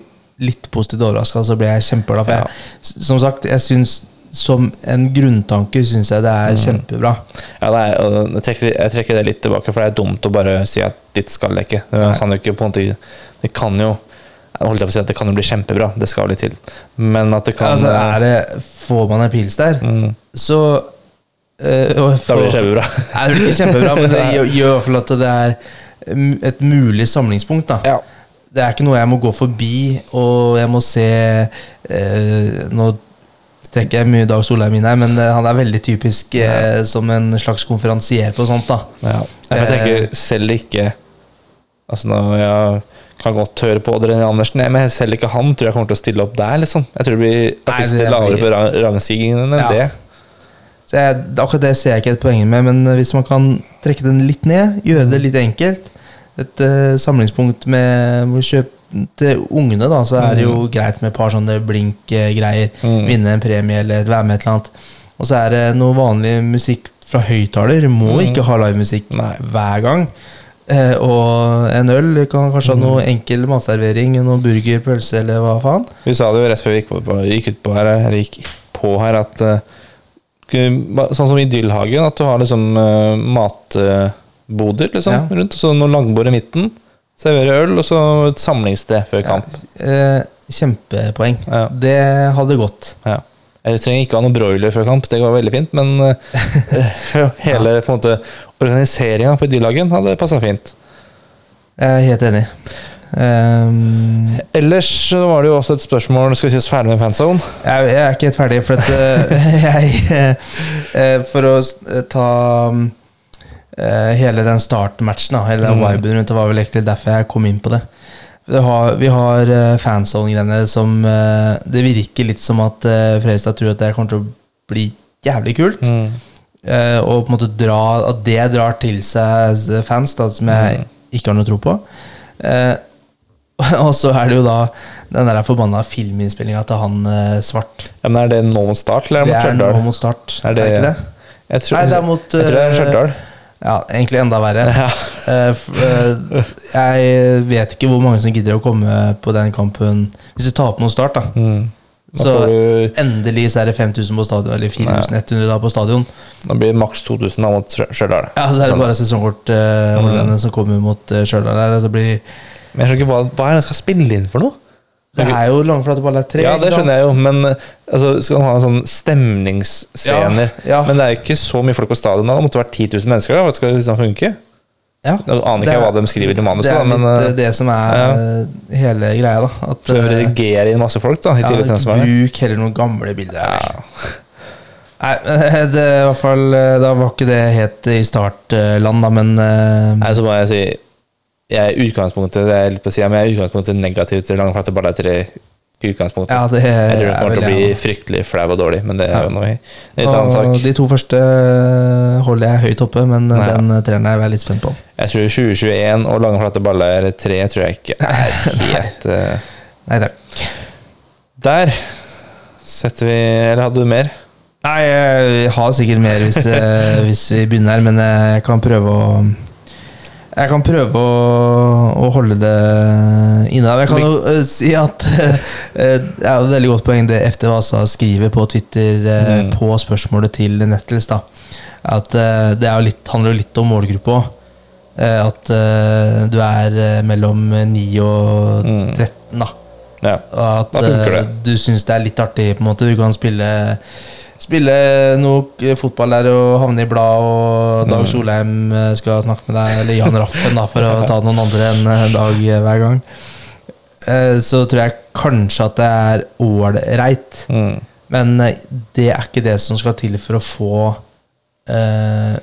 litt positivt overraska, så blir jeg kjempeglad. For Ja. jeg, som sagt, jeg syns som en grunntanke syns jeg det er Mm. kjempebra. Ja, og jeg, trekker, jeg trekker det litt tilbake, for det er dumt å bare si at ditt skal jeg ikke. Det kan jo ikke på en måte Det kan jo jeg på å si at det kan jo bli kjempebra, det skal litt til. Men at det kan altså, er det, får man en pils der, mm, så øh, og Da blir det kjempebra. Nei, det blir ikke kjempebra, men det gjør, i hvert fall at det er et mulig samlingspunkt. da Ja. Det er ikke noe jeg må gå forbi, og jeg må se eh, Nå trekker jeg mye Dag Solheim inn her, men eh, han er veldig typisk eh, som en slags konferansier på sånt. da Ja. Jeg tenker selv ikke Altså nå Jeg kan godt høre på Odd René Andersen, jeg, men selv ikke han tror jeg kommer til å stille opp der. liksom Jeg tror det blir artister lavere blir- på ra- enn Ja. det. Så jeg, Akkurat det ser jeg ikke et poeng med, men hvis man kan trekke den litt ned, gjøre det litt enkelt Et uh, samlingspunkt med med kjøp til ungene, da, så er det jo greit med et par sånne blink-greier. Mm. Vinne en premie eller være med et eller annet. Og så er det noe vanlig musikk fra høyttaler. Må ikke ha livemusikk hver gang. Eh, og en øl. Kan kanskje ha noe enkel matservering, noe burger, pølse eller hva faen. Vi sa det jo rett før vi gikk, på, gikk ut på her, eller gikk på her, at eh, Sånn som Idyllhagen, at du har liksom uh, matboder liksom, Ja. rundt. Og så noe langbord i midten. Servere øl, og så et samlingssted før kamp. Eh, kjempepoeng. Ja. Det hadde gått. Ja. Jeg trenger ikke ha noen broiler før kamp, det går veldig fint. Men eh, hele på organiseringa på idylllagen hadde passa fint. Jeg er helt enig. Um, Ellers så var det jo også et spørsmål Skal vi si oss ferdig med fanzone? jeg, jeg er ikke helt ferdig, for at eh, jeg eh, For å eh, ta eh, hele den startmatchen, da, hele Mm. viben rundt det, var vel egentlig derfor jeg kom inn på det. Vi har, vi har uh, fansong-greiene som uh, Det virker litt som at uh, Fredrikstad tror at det kommer til å bli jævlig kult. Mm. Uh, og på en måte dra, at det drar til seg fans da, som jeg Mm. ikke har noe tro på. Eh, og så er det jo da den der forbanna filminnspillinga til han eh, Svart. Ja, men Er det nå mot start, eller er det Det er nå mot start. Er Er det- det ikke det? Jeg tror, Nei, det er mot, jeg tror det er eh, Stjørdal. Ja, egentlig enda verre. Ja. Eh, eh, jeg vet ikke hvor mange som gidder å komme på den kampen hvis du taper mot Start. da Mm. Så du endelig så er det 5000 på stadion, eller 4100 da på stadion. Da blir det maks 2000 da mot Stjø- Stjørdal. Ja, Så er det bare sesongkortholderne som kommer mot uh, Stjørdal. Altså blir Men jeg skjønner ikke hva, hva er det han skal spille inn for noe? Det er jo langflate baller tre. Ja, det skjønner jeg jo, men eh, altså, skal man ha en sånn stemningsscener Ja, ja. Men det er jo ikke så mye folk på stadion. Det måtte vært 10 000 mennesker. da, skal det liksom funke? Ja. jeg aner ikke er, hva de skriver i manuset, Det er da, men litt eh, det som er ja. eh, hele greia, da. At prøver å redigere inn masse folk, da. I ja, bruk heller noen gamle bilder. Ja. Nei, det i hvert fall Da var ikke det helt i startland, da, men Nei, så må jeg si Jeg er utgangspunktet Det er litt på siden, men jeg er utgangspunktet negativ til lange flate baller. I utgangspunktet. Ja, det jeg tror det er kommer til å bli fryktelig flau og dårlig, men det er jo noe litt annen sak. de to første holder jeg høyt oppe, men Nei, den treeren er jeg litt spent på. Jeg tror 2021 og lange flate baller tre tror jeg ikke er helt eh, Nei takk. Der setter vi Eller hadde du mer? Nei, jeg har sikkert mer hvis, eh, hvis vi begynner, men eh, jeg kan prøve å jeg kan prøve å, å holde det inne. Jeg kan jo uh, si at uh, Det er et veldig godt poeng det FD Vasa skriver på Twitter uh, Mm. på spørsmålet til Nettles. da At det er jo litt, handler jo litt om målgruppe òg. At du er mellom 9 og Mm. 13, da. Ja. At Da du syns det er litt artig, på en måte. Du kan spille Spille noe fotball der og havne i blad, og Dag Mm. Solheim eh, skal snakke med deg, eller Jan Raffen, da, for å ta noen andre enn eh, Dag eh, hver gang. Eh, Så tror jeg kanskje at det er ålreit, Mm. men eh, det er ikke det som skal til for å få uh,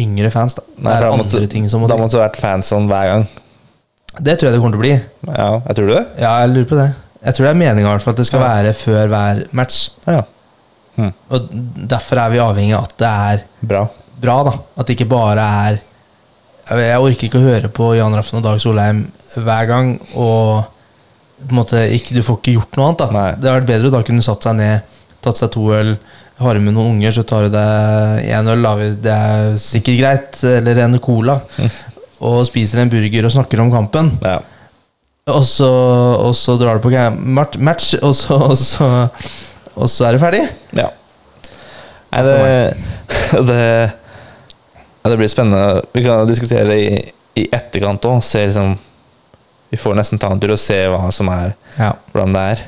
yngre fans. Da. Det er andre måtte- ting som må til. Da måtte du vært fanzone hver gang. Det tror jeg det kommer til å bli. Ja, jeg tror du det? Ja, jeg lurer på det. Jeg tror det er meninga at det skal Ja. være før hver match. Ja, Ja. Hm. Og Derfor er vi avhengig av at det er Bra. bra. da At det ikke bare er Jeg orker ikke å høre på Jan Raffen og Dag Solheim hver gang, og på en måte ikke, du får ikke gjort noe annet. da Nei. Det hadde vært bedre å da kunne satt seg ned, tatt seg to øl, har du med noen unger, så tar du deg én øl. Da. Det er sikkert greit. Eller en cola. Og spiser en burger og snakker om kampen. Ja. Og så, og så drar du på match, og så, og så, og så er det ferdig. ja. Nei, det, det ja, Det blir spennende. Vi kan diskutere det i, i etterkant òg. Liksom, vi får nesten ta en tur og se hva som er Ja, hvordan det er.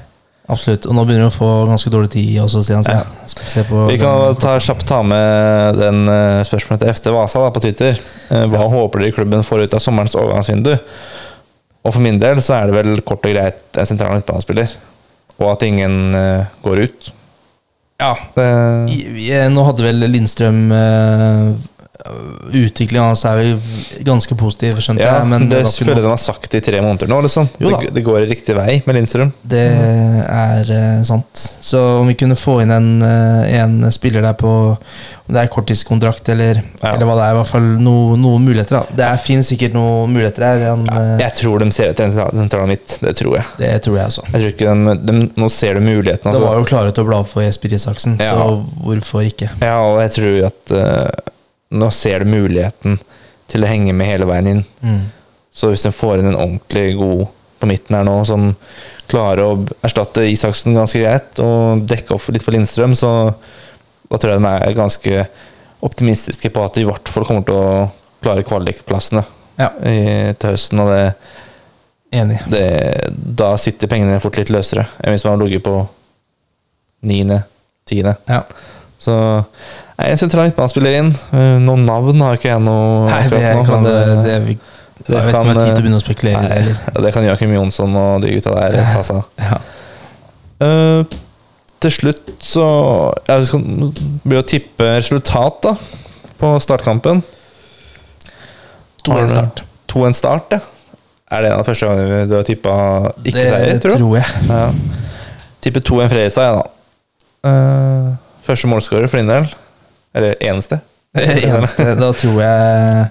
absolutt. Og nå begynner du å få ganske dårlig tid også, Stian. Ja. se på Vi kan ta, kjapt ta med den eh, spørsmålet til FT Vasa da, på Twitter. Eh, Hva håper dere klubben får ut av sommerens overgangsvindu? Og for min del så er det vel kort og greit en sentral midtbanespiller. Og at ingen eh, går ut. Ja. Det, Nå hadde vel Lindstrøm uh, Utviklinga hans er vi ganske positiv, skjønte ja, jeg. Men det det føler jeg de har sagt i tre måneder nå. Liksom. Det, det går i riktig vei med Lindstrøm. det er uh, sant. Så om vi kunne få inn en, eh, en spiller der på Om det er korttidskontrakt eller, Ja. eller hva det er, i hvert fall no, noen muligheter. da Det finnes sikkert noen muligheter her. Han, ja, Jeg tror de ser etter en sentral- midt. Det tror jeg. Det tror jeg også. Jeg tror ikke de, de, Nå ser de muligheten. Det Altså. var jo klare til å bla opp for Jesper Isaksen, så hvorfor ikke? Ja, og jeg tror at eh, nå ser du muligheten til å henge med hele veien inn. Mm. Så hvis en får inn en ordentlig god på midten her nå, som klarer å erstatte Isaksen ganske greit, og dekke opp litt for Lindstrøm, så da tror jeg de er ganske optimistiske på at de i hvert fall kommer til å klare kvalikplassene Ja, i- til høsten. Og det, enig. det, da sitter pengene fort litt løsere enn hvis man har ligget på niende, tiende. Ja. Så en sentral midtbanespiller inn. Eh, Noen navn har ikke jeg noe Nei, det nå, kan det, det, vi- det Jeg vet ikke om kan, tid til å eh, begynne å spekulere det. Nei, ja, det kan Joakim Jonsson og de gutta der ta seg av. Ja. Eh, til slutt så Jeg skal begynne å tippe resultat da på startkampen. 2-1 start. 2-1 start, ja. Er det en av de første gangene du har tippa ikke seier, tror du? tror jeg. Ja. Tipper 2-1 Fredrikstad, jeg, da. Uh, første målskårer for din del. Eller eneste. Eneste, da tror jeg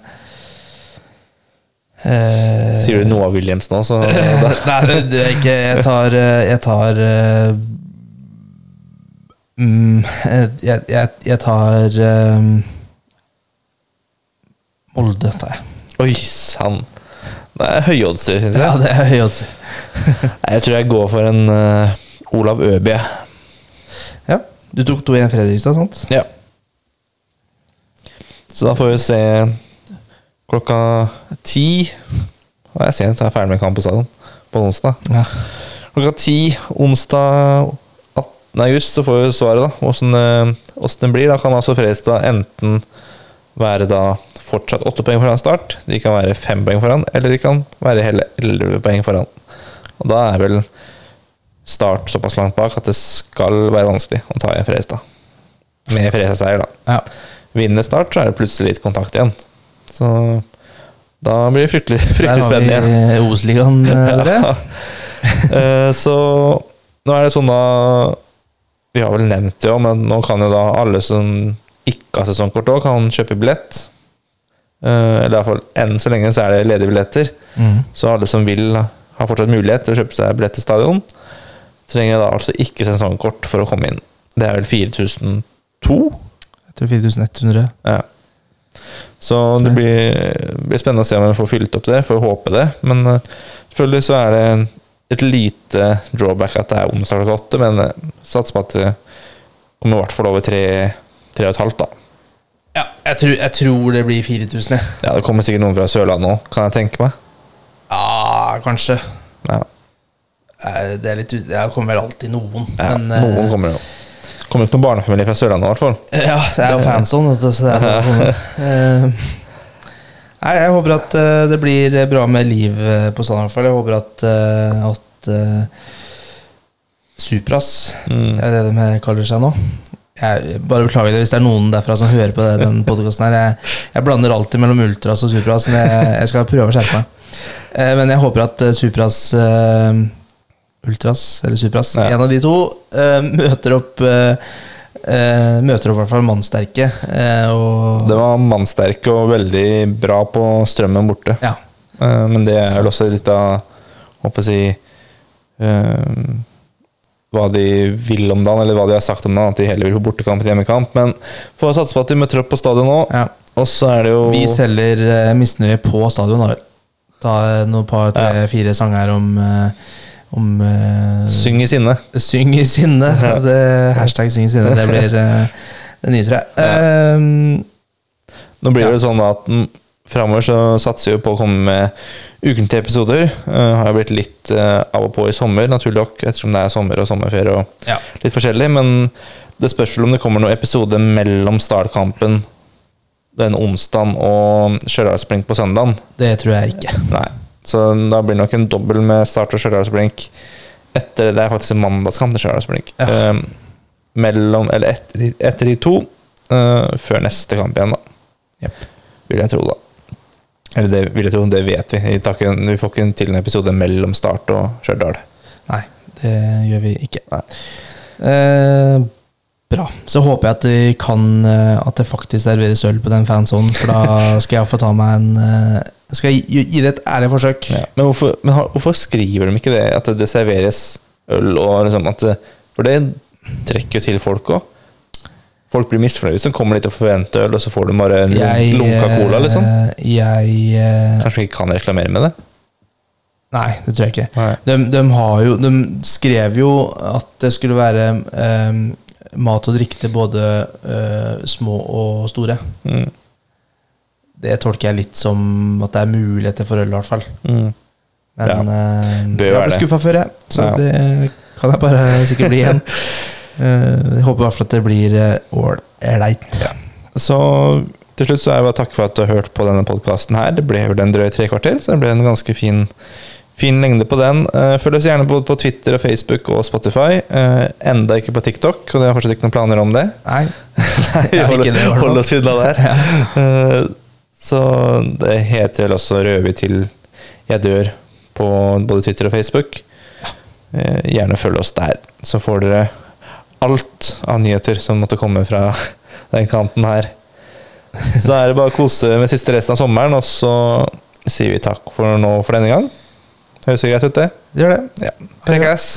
eh, Sier du Noah Williams nå, så Nei, det, det er ikke Jeg tar eh, Jeg tar eh, mm, jeg, jeg, jeg tar um, Molde, tar jeg. Oi sann. Det er høyoddser, syns jeg. Ja, det er høye oddser. Jeg tror jeg går for en uh, Olav Øby. Ja. Du tok 2-1 Fredrikstad, sant? Ja. Så da får vi se klokka ti. Og jeg er sent, jeg er ferdig med kamp på stadion på onsdag. Ja. Klokka ti onsdag 18. august så får vi svaret, da. Åssen eh, åssen det blir. Da kan altså Fredrikstad enten være da fortsatt åtte poeng foran start, de kan være fem poeng foran, eller de kan være hele elleve poeng foran. Og da er vel Start såpass langt bak at det skal være vanskelig å ta igjen Fredrikstad. Med Fredrikstad-seier, da. ja. Vinner Start, så er det plutselig litt kontakt igjen. Så da blir det fryktelig, fryktelig har spennende igjen. vi eh, Obos-ligaen, eh, dere. Ja. Eh, så nå er det sånn da Vi har vel nevnt det jo, men nå kan jo da alle som ikke har sesongkort òg, kan kjøpe billett. Eh, Eller i hvert fall enn så lenge så er det ledige billetter. Mm. Så alle som vil, har fortsatt mulighet til å kjøpe seg billett til stadion. Trenger da altså ikke sesongkort for å komme inn. Det er vel 4002? Jeg 4100. Ja. Så det blir, blir spennende å se om vi får fylt opp det. Får håpe det. Men eh, selvfølgelig så er det et lite drawback at det er onsdag klokka åtte, men sats satser på at det kommer i hvert fall over tre, tre og et halvt, da. Ja, jeg tror, jeg tror det blir 4000, jeg. Ja, det kommer sikkert noen fra Sørlandet òg, kan jeg tenke meg. Ja, kanskje. Ja, Eh, Det er litt Det kommer vel alltid noen. ja men, eh, noen kommer det jo. Kommer ikke noen barnefamilie fra Sørlandet, i hvert fall. Ja, det er jo fanson, vet du, så det er bare komme. Eh, Nei, jeg håper at eh, det blir bra med liv eh, på stadion, i hvert fall. Jeg håper at, at Supras, Mm. er det de kaller seg nå jeg bare beklager det hvis det er noen derfra som hører på det, den podkasten her. Jeg, jeg blander alltid mellom Ultras og Supras, jeg, jeg skal prøve å skjerpe meg. Men jeg håper at Supras Ultras, eller Supras, Ja. en av de to, uh, møter opp uh, uh, Møter opp i hvert fall mannsterke. Det var mannsterke og veldig bra på strømmen borte. Ja. Men det er vel også litt av Håper å si Hva de vil om dagen, eller hva de har sagt om dagen. At de heller vil på bortekamp enn hjemmekamp. Men får satse på at de møter opp på stadion nå. ja. Og så er det jo Vi selger misnøye på stadion, da vel. Ta noen par, tre, fire sanger om eh, om uh, Syng i sinne. Syng i sinne. Det, hashtag syng i sinne. Det blir uh, det nye, tror jeg. Eh, Nå blir Ja. det sånn at framover så satser vi på å komme med ukentlige episoder. Uh, har blitt litt uh, av og på i sommer, naturlig nok, ettersom det er sommer og sommerferie og ja. litt forskjellig. Men det spørs vel om det kommer noen episode mellom startkampen den onsdagen og Stjørdalsblink på søndagen. Det tror jeg ikke. Nei. Så da blir det nok en dobbel med Start og Stjørdalsblink etter Det er faktisk en mandagskamp til Stjørdalsblink. Ja. Um, mellom Eller etter, etter de to, Uh, før neste kamp igjen, da. Yep. Vil jeg tro, da. Eller det vil jeg tro, det vet vi. Vi, en- vi får ikke til en episode mellom Start og Stjørdal. Nei, det gjør vi ikke. Eh, bra. Så håper jeg at de kan eh, At det faktisk serveres øl på den fansonen, for da skal jeg få ta meg en eh, Skal jeg gi, gi det et ærlig forsøk. Ja. Men, hvorfor, men har, hvorfor skriver de ikke det? At det serveres øl og liksom det, For det trekker jo til folk òg. Folk blir misfornøyde hvis de kommer dit og forventer øl, og så får de bare en Jeg, lunka cola, liksom. eh, Jeg eh, Kanskje de ikke kan reklamere med det? Nei, det tror jeg ikke. De, de, har jo, de skrev jo at det skulle være um, mat og drikke til både uh, små og store. Mm. Det tolker jeg litt som at det er muligheter for øl, i hvert fall. Mm. Men Ja, eh, bør jeg ble det. skuffa før, jeg. Så Ja. det kan jeg bare sikkert bli igjen. Eh, jeg håper i hvert fall at det blir eh, ja. Så til slutt så er det bare takk for at du har hørt på denne podkasten her. Det ble vel en drøy tre kvarter, så det ble en ganske fin, fin lengde på den. Eh, Følg oss gjerne både på Twitter og Facebook og Spotify. Eh, enda ikke på TikTok, og det har fortsatt ikke noen planer om det. Nei. Nei Hold oss unna der. Så det heter vel også Rødhvit til jeg dør på både Twitter og Facebook. Eh, Gjerne følg oss der, så får dere alt av nyheter som måtte komme fra den kanten her. Så er det bare å kose med siste resten av sommeren, og så sier vi takk for nå for denne gang. Høres det greit ut, det? Gjør det. Ja. Prekas!